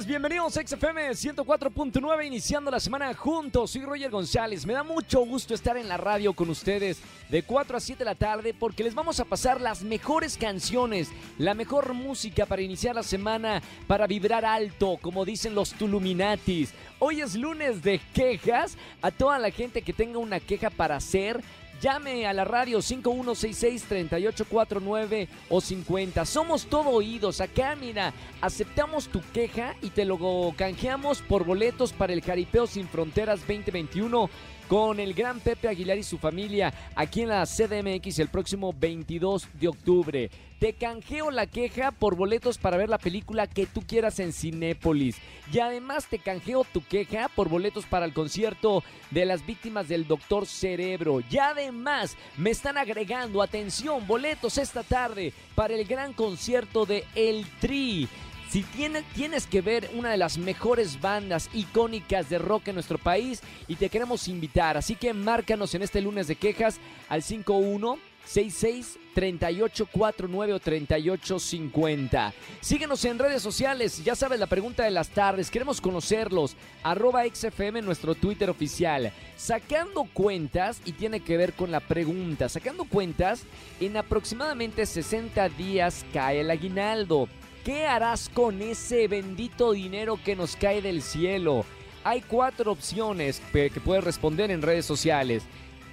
Bienvenidos a XFM 104.9, iniciando la semana juntos. Soy Roger González. Me da mucho gusto estar en la radio con ustedes de 4 a 7 de la tarde porque les vamos a pasar las mejores canciones, la mejor música para iniciar la semana, para vibrar alto, como dicen los Tuluminatis. Hoy es lunes de quejas. A toda la gente que tenga una queja para hacer, Llame a la radio 5166-3849 o 50. Somos todo oídos. Acá, mira, aceptamos tu queja y te lo canjeamos por boletos para el Caripeo Sin Fronteras 2021 con el gran Pepe Aguilar y su familia aquí en la CDMX el próximo 22 de octubre. Te canjeo la queja por boletos para ver la película que tú quieras en Cinépolis. Y además te canjeo tu queja por boletos para el concierto de las víctimas del Doctor Cerebro. Y además me están agregando, atención, boletos esta tarde para el gran concierto de El Tri. Si tienes, tienes que ver una de las mejores bandas icónicas de rock en nuestro país y te queremos invitar. Así que márcanos en este lunes de quejas al 51 66 3849 o 3850. Síguenos en redes sociales, ya sabes la pregunta de las tardes, queremos conocerlos. Arroba XFM nuestro Twitter oficial. Sacando cuentas, y tiene que ver con la pregunta, sacando cuentas, en aproximadamente 60 días cae el aguinaldo. ¿Qué harás con ese bendito dinero que nos cae del cielo? Hay cuatro opciones que puedes responder en redes sociales.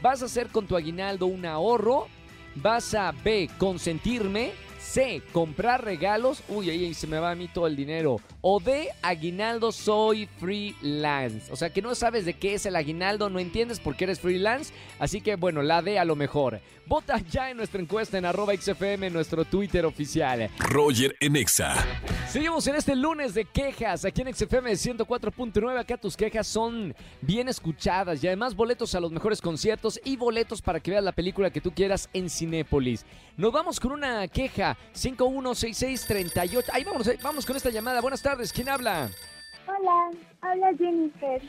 ¿Vas a hacer con tu aguinaldo un ahorro? ¿Vas a B, consentirme? C, comprar regalos. Uy, ahí se me va a mí todo el dinero. O D, aguinaldo, soy freelance. O sea que no sabes de qué es el aguinaldo, no entiendes por qué eres freelance. Así que bueno, la D a lo mejor. Vota ya en nuestra encuesta en arroba XFM, nuestro Twitter oficial. Roger en Exa. Seguimos en este lunes de quejas aquí en XFM 104.9. Acá tus quejas son bien escuchadas y además boletos a los mejores conciertos y boletos para que veas la película que tú quieras en Cinépolis. Nos vamos con una queja 516638. Ahí vamos, vamos con esta llamada. Buenas tardes, ¿quién habla? Hola, habla Jennifer.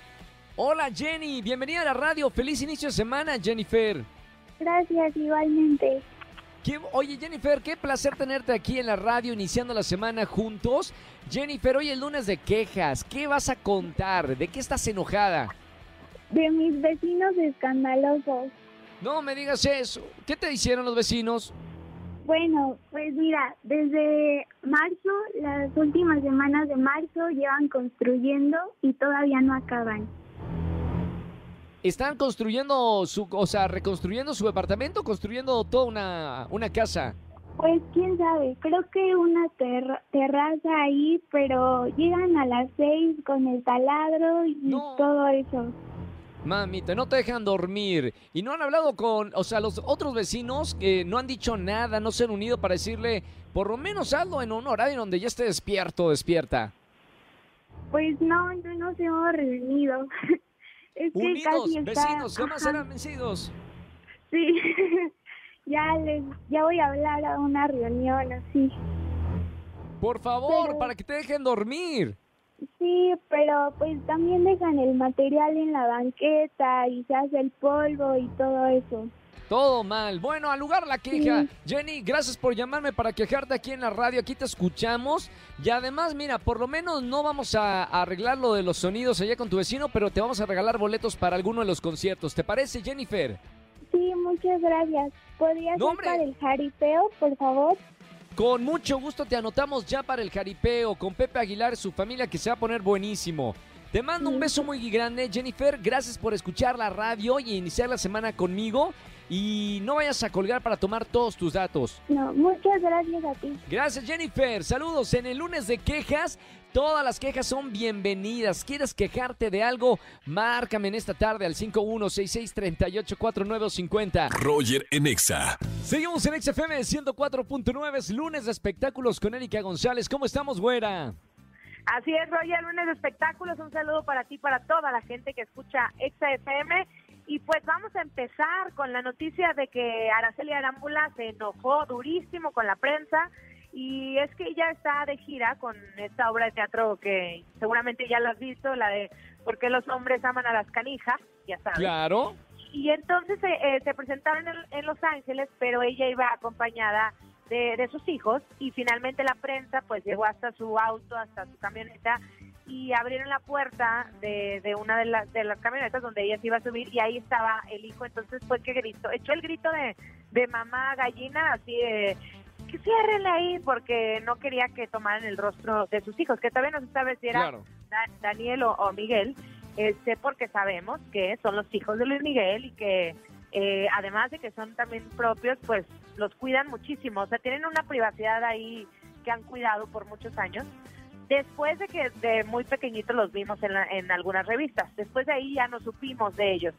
Hola Jenny, bienvenida a la radio. Feliz inicio de semana, Jennifer. Gracias, igualmente. Oye Jennifer, qué placer tenerte aquí en la radio iniciando la semana juntos. Jennifer, hoy es lunes de quejas. ¿Qué vas a contar? ¿De qué estás enojada? De mis vecinos escandalosos. No me digas eso. ¿Qué te hicieron los vecinos? Bueno, pues mira, desde marzo, las últimas semanas de marzo llevan construyendo y todavía no acaban. ¿Están construyendo su, o sea, reconstruyendo su departamento o construyendo toda una, una casa? Pues quién sabe, creo que una terraza ahí, pero llegan a las seis con el taladro y todo eso. Mamita, no te dejan dormir. Y no han hablado con, o sea, los otros vecinos que no han dicho nada, no se han unido para decirle, por lo menos algo en un horario donde ya esté despierto, despierta. Pues no, no nos hemos reunido. Unidos, vecinos, jamás serán vencidos. Sí, ya les, ya voy a hablar a una reunión así. Por favor, para que te dejen dormir. Sí, pero pues también dejan el material en la banqueta y se hace el polvo y todo eso. Todo mal. Bueno, al lugar la queja. Jenny, gracias por llamarme para quejarte aquí en la radio. Aquí te escuchamos. Y además, mira, por lo menos no vamos a, arreglar lo de los sonidos allá con tu vecino, pero te vamos a regalar boletos para alguno de los conciertos. ¿Te parece, Jennifer? Sí, muchas gracias. ¿Podrías no, para el jaripeo, por favor? Con mucho gusto te anotamos ya para el jaripeo con Pepe Aguilar y su familia que se va a poner buenísimo. Te mando un beso muy grande, Jennifer. Gracias por escuchar la radio y iniciar la semana conmigo. Y no vayas a colgar para tomar todos tus datos. No, muchas gracias a ti. Gracias, Jennifer. Saludos en el lunes de quejas. Todas las quejas son bienvenidas. ¿Quieres quejarte de algo? Márcame en esta tarde al 5166384950. Roger Enexa. Seguimos en XFM 104.9. Es lunes de espectáculos con Erika González. ¿Cómo estamos, güera? Así es, Roger, lunes de espectáculos. Un saludo para ti, para toda la gente que escucha XFM. Y pues vamos a empezar con la noticia de que Araceli Arámbula se enojó durísimo con la prensa Y es que ella está de gira con esta obra de teatro que seguramente ya la has visto, la de ¿Por qué los hombres aman a las canijas? Ya sabes. Claro. Y entonces eh, se presentaron en, Los Ángeles, pero ella iba acompañada de, sus hijos y finalmente la prensa pues llegó hasta su auto, hasta su camioneta y abrieron la puerta de, de una de, las de las camionetas donde ella se iba a subir y ahí estaba el hijo, entonces fue que gritó, echó el grito de, de mamá gallina, así de que ciérrenle ahí porque no quería que tomaran el rostro de sus hijos, que todavía no se sabe si era Daniel o, Miguel, este porque sabemos que son los hijos de Luis Miguel y que eh, además de que son también propios, pues los cuidan muchísimo, o sea, tienen una privacidad ahí que han cuidado por muchos años. Después de que de muy pequeñitos los vimos en, en algunas revistas, después de ahí ya no supimos de ellos.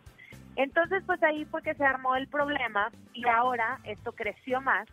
Entonces, pues ahí fue que se armó el problema y ahora esto creció más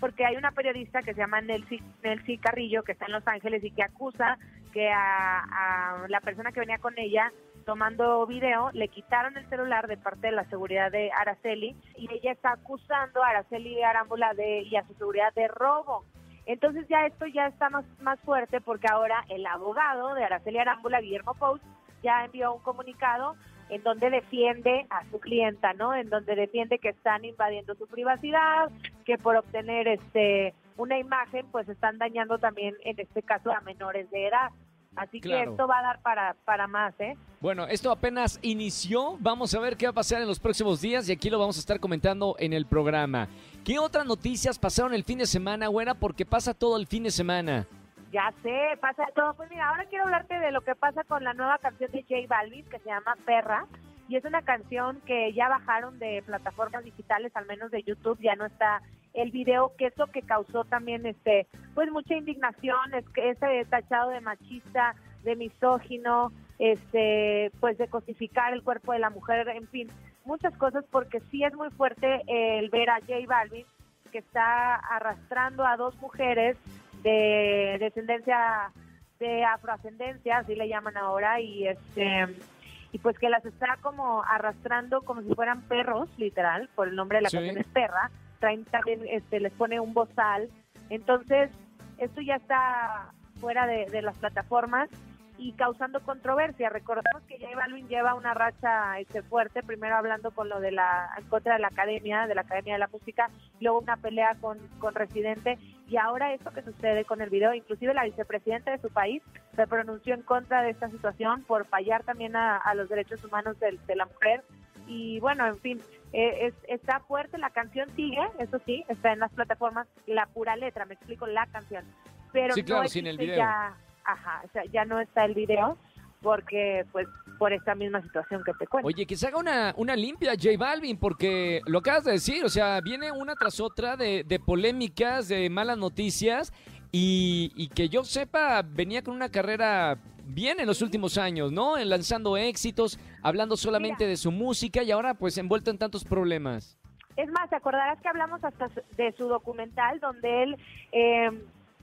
porque hay una periodista que se llama Nelcy, Nelcy Carrillo que está en Los Ángeles y que acusa que a, la persona que venía con ella tomando video, le quitaron el celular de parte de la seguridad de Araceli y ella está acusando a Araceli Arámbula de, y a su seguridad de robo. Entonces ya esto ya está más, más fuerte porque ahora el abogado de Araceli Arámbula, Guillermo Post, ya envió un comunicado en donde defiende a su clienta, ¿no? En donde defiende que están invadiendo su privacidad, que por obtener este una imagen, pues están dañando también, en este caso, a menores de edad. Así que esto va a dar para, para más, ¿eh? Bueno, esto apenas inició. Vamos a ver qué va a pasar en los próximos días y aquí lo vamos a estar comentando en el programa. ¿Qué otras noticias pasaron el fin de semana, güera? Porque pasa todo el fin de semana. Ya sé, pasa todo. Pues mira, ahora quiero hablarte de lo que pasa con la nueva canción de J Balvin que se llama Perra. Y es una canción que ya bajaron de plataformas digitales, al menos de YouTube, ya no está el video, que es lo que causó también este, pues mucha indignación, es que ese tachado de machista, de misógino, este, pues de cosificar el cuerpo de la mujer, en fin, muchas cosas, porque sí es muy fuerte el ver a J Balvin que está arrastrando a dos mujeres de descendencia de afroascendencia, así le llaman ahora, y este y pues que las está como arrastrando como si fueran perros, literal, por el nombre de la canción es perra, traen también, este, les pone un bozal, entonces esto ya está fuera de, de las plataformas y causando controversia. Recordemos que J Balvin lleva una racha este, fuerte, primero hablando con lo de la en contra de la academia, de la Academia de la Música, luego una pelea con, con Residente y ahora esto que sucede con el video, inclusive la vicepresidenta de su país se pronunció en contra de esta situación por fallar también a, los derechos humanos de, la mujer. Y bueno, en fin, eh, está fuerte, la canción sigue, eso sí, está en las plataformas, la pura letra, me explico, la canción, pero no sin el video. ya Ajá, o sea, ya no está el video porque pues por esta misma situación que te cuento. Oye, que se haga una, una limpia J Balvin, porque lo acabas de decir, o sea, viene una tras otra de, de polémicas, de malas noticias, y, y, que yo sepa, venía con una carrera bien en los últimos años, ¿no? Lanzando éxitos, hablando solamente de su música y ahora pues envuelto en tantos problemas. Es más, te acordarás que hablamos hasta de su documental donde él... Eh,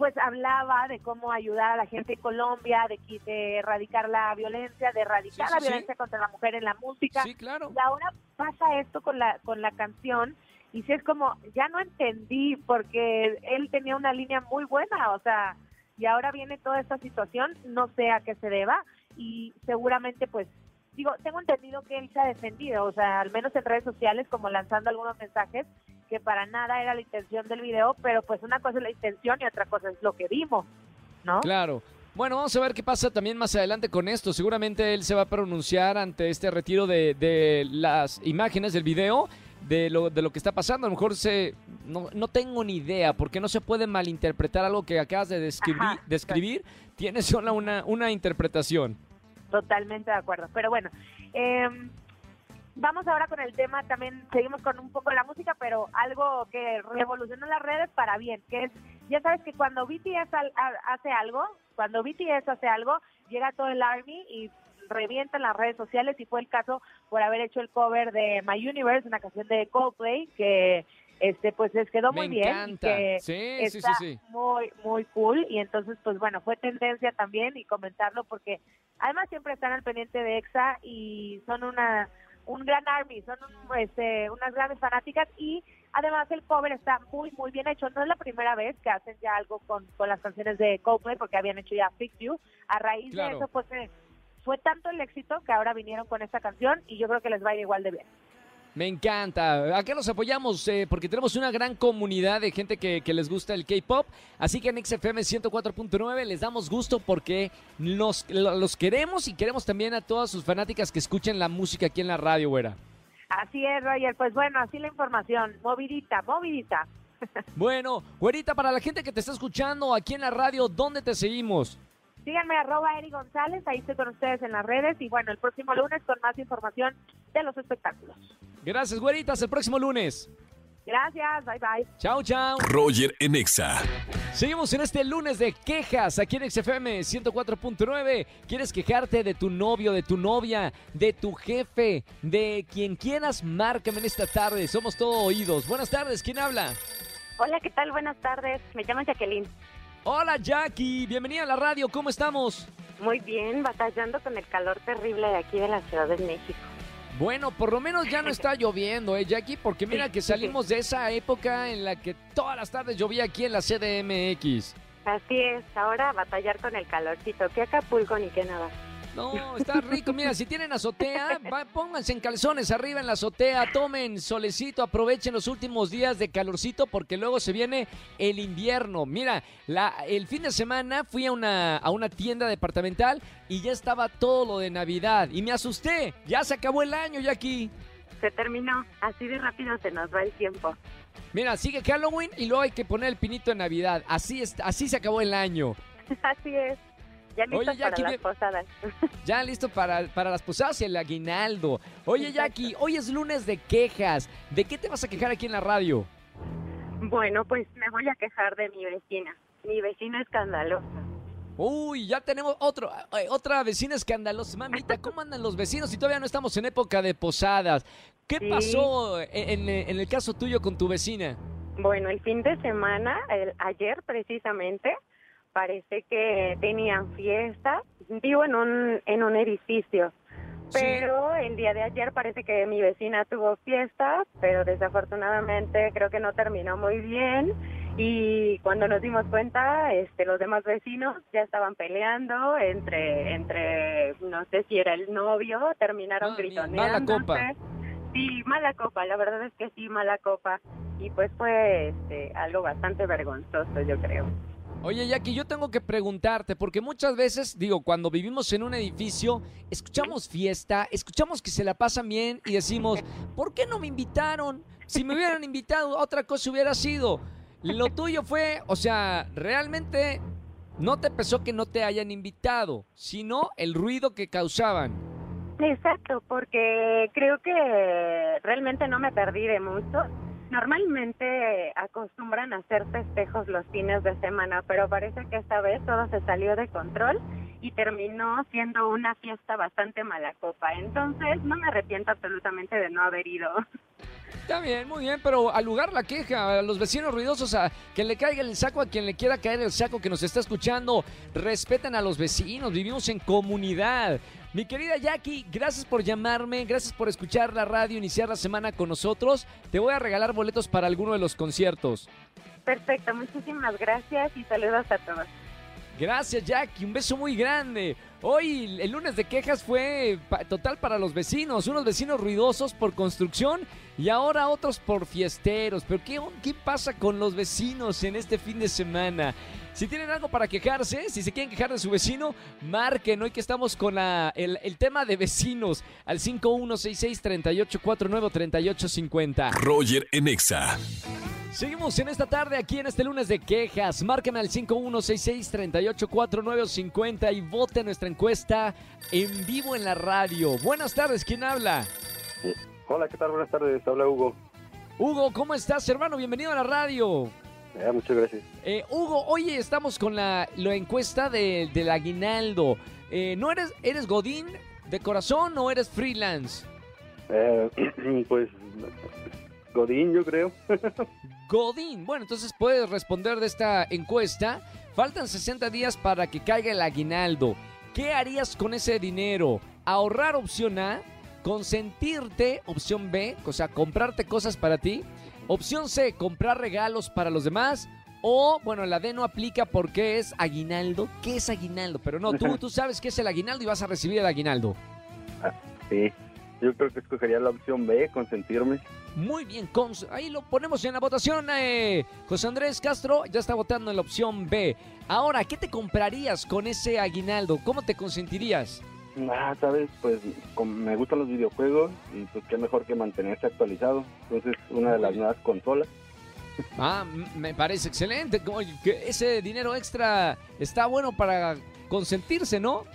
pues hablaba de cómo ayudar a la gente en Colombia, de, de erradicar la violencia, de erradicar la violencia contra la mujer en la música. Sí, claro. Y ahora pasa esto con la, con la canción y si es como, ya no entendí porque él tenía una línea muy buena, o sea, y ahora viene toda esta situación, no sé a qué se deba y seguramente pues digo, tengo entendido que él se ha defendido, o sea, al menos en redes sociales como lanzando algunos mensajes que para nada era la intención del video, pero pues una cosa es la intención y otra cosa es lo que vimos, ¿no? Claro. Bueno, vamos a ver qué pasa también más adelante con esto. Seguramente él se va a pronunciar ante este retiro de, de las imágenes del video, de lo, de lo que está pasando. A lo mejor se, no, no tengo ni idea, porque no se puede malinterpretar algo que acabas de describir. describir. Tiene solo una, una interpretación. Totalmente de acuerdo. Pero bueno, eh, Vamos ahora con el tema, también seguimos con un poco la música, pero algo que revolucionó las redes para bien, que es, ya sabes que cuando BTS hace algo, cuando BTS hace algo, llega todo el ARMY y revienta en las redes sociales y fue el caso por haber hecho el cover de My Universe, una canción de Coldplay que este pues les quedó muy bien que sí, está sí, sí, muy muy cool. Y entonces pues bueno fue tendencia también y comentarlo porque además siempre están al pendiente de EXA y son una un gran army, son este, unas grandes fanáticas y Además, el cover está muy, muy bien hecho. No es la primera vez que hacen ya algo con, con las canciones de Coldplay, porque habían hecho ya Fix You. A raíz de eso que fue tanto el éxito que ahora vinieron con esta canción y yo creo que les va a ir igual de bien. Me encanta. Acá los apoyamos eh, porque tenemos una gran comunidad de gente que, les gusta el K-pop. Así que en XFM 104.9 les damos gusto porque los queremos y queremos también a todas sus fanáticas que escuchen la música aquí en la radio, güera. Así es, Roger. Pues bueno, así la información. Movidita, movidita. Bueno, güerita, para la gente que te está escuchando aquí en la radio, ¿dónde te seguimos? Síganme arroba Eri González, ahí estoy con ustedes en las redes y bueno, el próximo lunes con más información de los espectáculos. Gracias, güeritas. El próximo lunes. Gracias, bye bye. Chao, chao. Roger Enexa. Seguimos en este lunes de quejas aquí en XFM 104.9. ¿Quieres quejarte de tu novio, de tu novia, de tu jefe, de quien quieras? Márcame en esta tarde. Somos todo oídos. Buenas tardes, ¿quién habla? Hola, ¿qué tal? Buenas tardes. Me llamo Jacqueline. Hola, Jackie. Bienvenida a la radio. ¿Cómo estamos? Muy bien, batallando con el calor terrible de aquí de la Ciudad de México. Bueno, por lo menos ya no está lloviendo, ¿eh, Jackie? Porque mira que salimos de esa época en la que todas las tardes llovía aquí en la CDMX. Así es, ahora batallar con el calorcito. Que Acapulco ni que nada. No, está rico. Mira, si tienen azotea, pónganse en calzones arriba en la azotea, tomen solecito, aprovechen los últimos días de calorcito porque luego se viene el invierno. Mira, la, el fin de semana fui a una, a una tienda departamental y ya estaba todo lo de Navidad y me asusté. Ya se acabó el año ya aquí. Se terminó. Así de rápido se nos va el tiempo. Mira, sigue Halloween y luego hay que poner el pinito de Navidad. Así, es, así se acabó el año. Así es. Ya listo para las posadas. Ya listo para, para las posadas y el aguinaldo. Oye, Jackie, hoy es lunes de quejas. ¿De qué te vas a quejar aquí en la radio? Bueno, pues me voy a quejar de mi vecina. Mi vecina escandalosa. Uy, ya tenemos otro, eh, otra vecina escandalosa. Mamita, ¿cómo andan los vecinos si todavía no estamos en época de posadas? ¿Qué pasó en, en, el caso tuyo con tu vecina? Bueno, el fin de semana, el, ayer precisamente, parece que tenían fiesta. Vivo en un, en un edificio, pero el día de ayer parece que mi vecina tuvo fiesta, pero desafortunadamente creo que no terminó muy bien y cuando nos dimos cuenta, este, los demás vecinos ya estaban peleando entre, entre, no sé si era el novio, terminaron gritando. Mala copa. Sí, mala copa, la verdad es que sí, mala copa. Y pues fue este, algo bastante vergonzoso, yo creo. Oye, Jackie, yo tengo que preguntarte, porque muchas veces, digo, cuando vivimos en un edificio, escuchamos fiesta, escuchamos que se la pasan bien y decimos, ¿por qué no me invitaron? Si me hubieran invitado, otra cosa hubiera sido. Lo tuyo fue, o sea, realmente no te pesó que no te hayan invitado, sino el ruido que causaban. Exacto, porque creo que realmente no me perdí de mucho Normalmente acostumbran a hacer festejos los fines de semana, pero parece que esta vez todo se salió de control y terminó siendo una fiesta bastante mala copa. Entonces no me arrepiento absolutamente de no haber ido. Está bien, muy bien, pero al lugar la queja, a los vecinos ruidosos, a que le caiga el saco a quien le quiera caer el saco que nos está escuchando, respeten a los vecinos, vivimos en comunidad. Mi querida Jackie, gracias por llamarme, gracias por escuchar la radio, iniciar la semana con nosotros. Te voy a regalar boletos para alguno de los conciertos. Perfecto, muchísimas gracias y saludos a todos. Gracias, Jackie. Un beso muy grande. Hoy el lunes de quejas fue total para los vecinos. Unos vecinos ruidosos por construcción y ahora otros por fiesteros. Pero ¿qué, qué pasa con los vecinos en este fin de semana? Si tienen algo para quejarse, si se quieren quejar de su vecino, marquen hoy que estamos con la, el, el tema de vecinos al 5166-3849-3850. Roger Enexa. Seguimos en esta tarde aquí en este lunes de quejas. Márquenme al 5166-384950 y vote nuestra encuesta en vivo en la radio. Buenas tardes, ¿quién habla? Hola, ¿qué tal? Buenas tardes, habla Hugo. Hugo, ¿cómo estás, hermano? Bienvenido a la radio. muchas gracias. Eh, Hugo, hoy estamos con la, encuesta del aguinaldo. Eh, ¿No eres, eres Godín de corazón o eres freelance? Eh, pues Godín, yo creo. Godín. Bueno, entonces puedes responder de esta encuesta. Faltan 60 días para que caiga el aguinaldo. ¿Qué harías con ese dinero? Ahorrar opción A, consentirte opción B, o sea, comprarte cosas para ti, Opción C, comprar regalos para los demás. O, bueno, la D no aplica porque es aguinaldo. ¿Qué es aguinaldo? Pero no, tú, tú sabes qué es el aguinaldo y vas a recibir el aguinaldo. Ah, sí, yo creo que escogería la opción B, consentirme. Muy bien, ahí lo ponemos en la votación. Eh, José Andrés Castro ya está votando en la opción B. Ahora, ¿qué te comprarías con ese aguinaldo? ¿Cómo te consentirías? Ah, sabes, pues me gustan los videojuegos y pues qué mejor que mantenerse actualizado. Entonces, una de las nuevas consolas. Ah, me parece excelente. Ese dinero extra está bueno para consentirse, ¿no?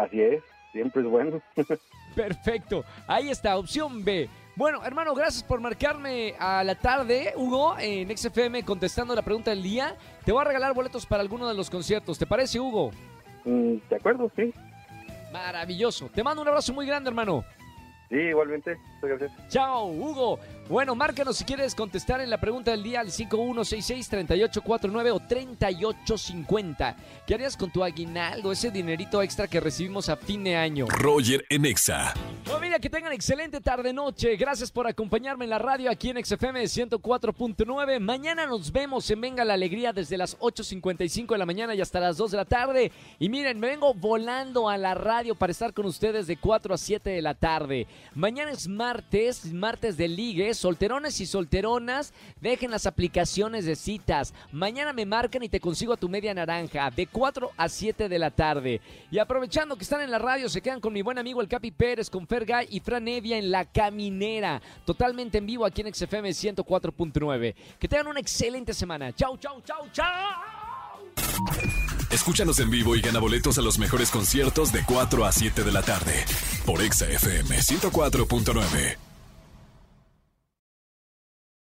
Así es, siempre es bueno. Perfecto, ahí está, opción B. Bueno, hermano, gracias por marcarme a la tarde, Hugo, en XFM contestando la pregunta del día. Te voy a regalar boletos para alguno de los conciertos. ¿Te parece, Hugo? Mm, de acuerdo, sí. Maravilloso. Te mando un abrazo muy grande, hermano. Sí, igualmente. Gracias. Chao, Hugo. Bueno, márcanos si quieres contestar en la pregunta del día al 5166-3849 o 3850. ¿Qué harías con tu aguinaldo, ese dinerito extra que recibimos a fin de año? Roger Enexa. Que tengan excelente tarde-noche. Gracias por acompañarme en la radio aquí en XFM 104.9. Mañana nos vemos en Venga la Alegría desde las 8.55 de la mañana y hasta las 2 de la tarde. Y miren, me vengo volando a la radio para estar con ustedes de 4 a 7 de la tarde. Mañana es martes, martes de ligues. Solterones y solteronas, dejen las aplicaciones de citas. Mañana me marcan y te consigo a tu media naranja de 4 a 7 de la tarde. Y aprovechando que están en la radio, se quedan con mi buen amigo el Capi Pérez, con Fergay y Fran Evia en La Caminera. Totalmente en vivo aquí en XFM 104.9. Que tengan una excelente semana. Chau, chau, chau, chau. Escúchanos en vivo y gana boletos a los mejores conciertos de 4 a 7 de la tarde por XFM 104.9.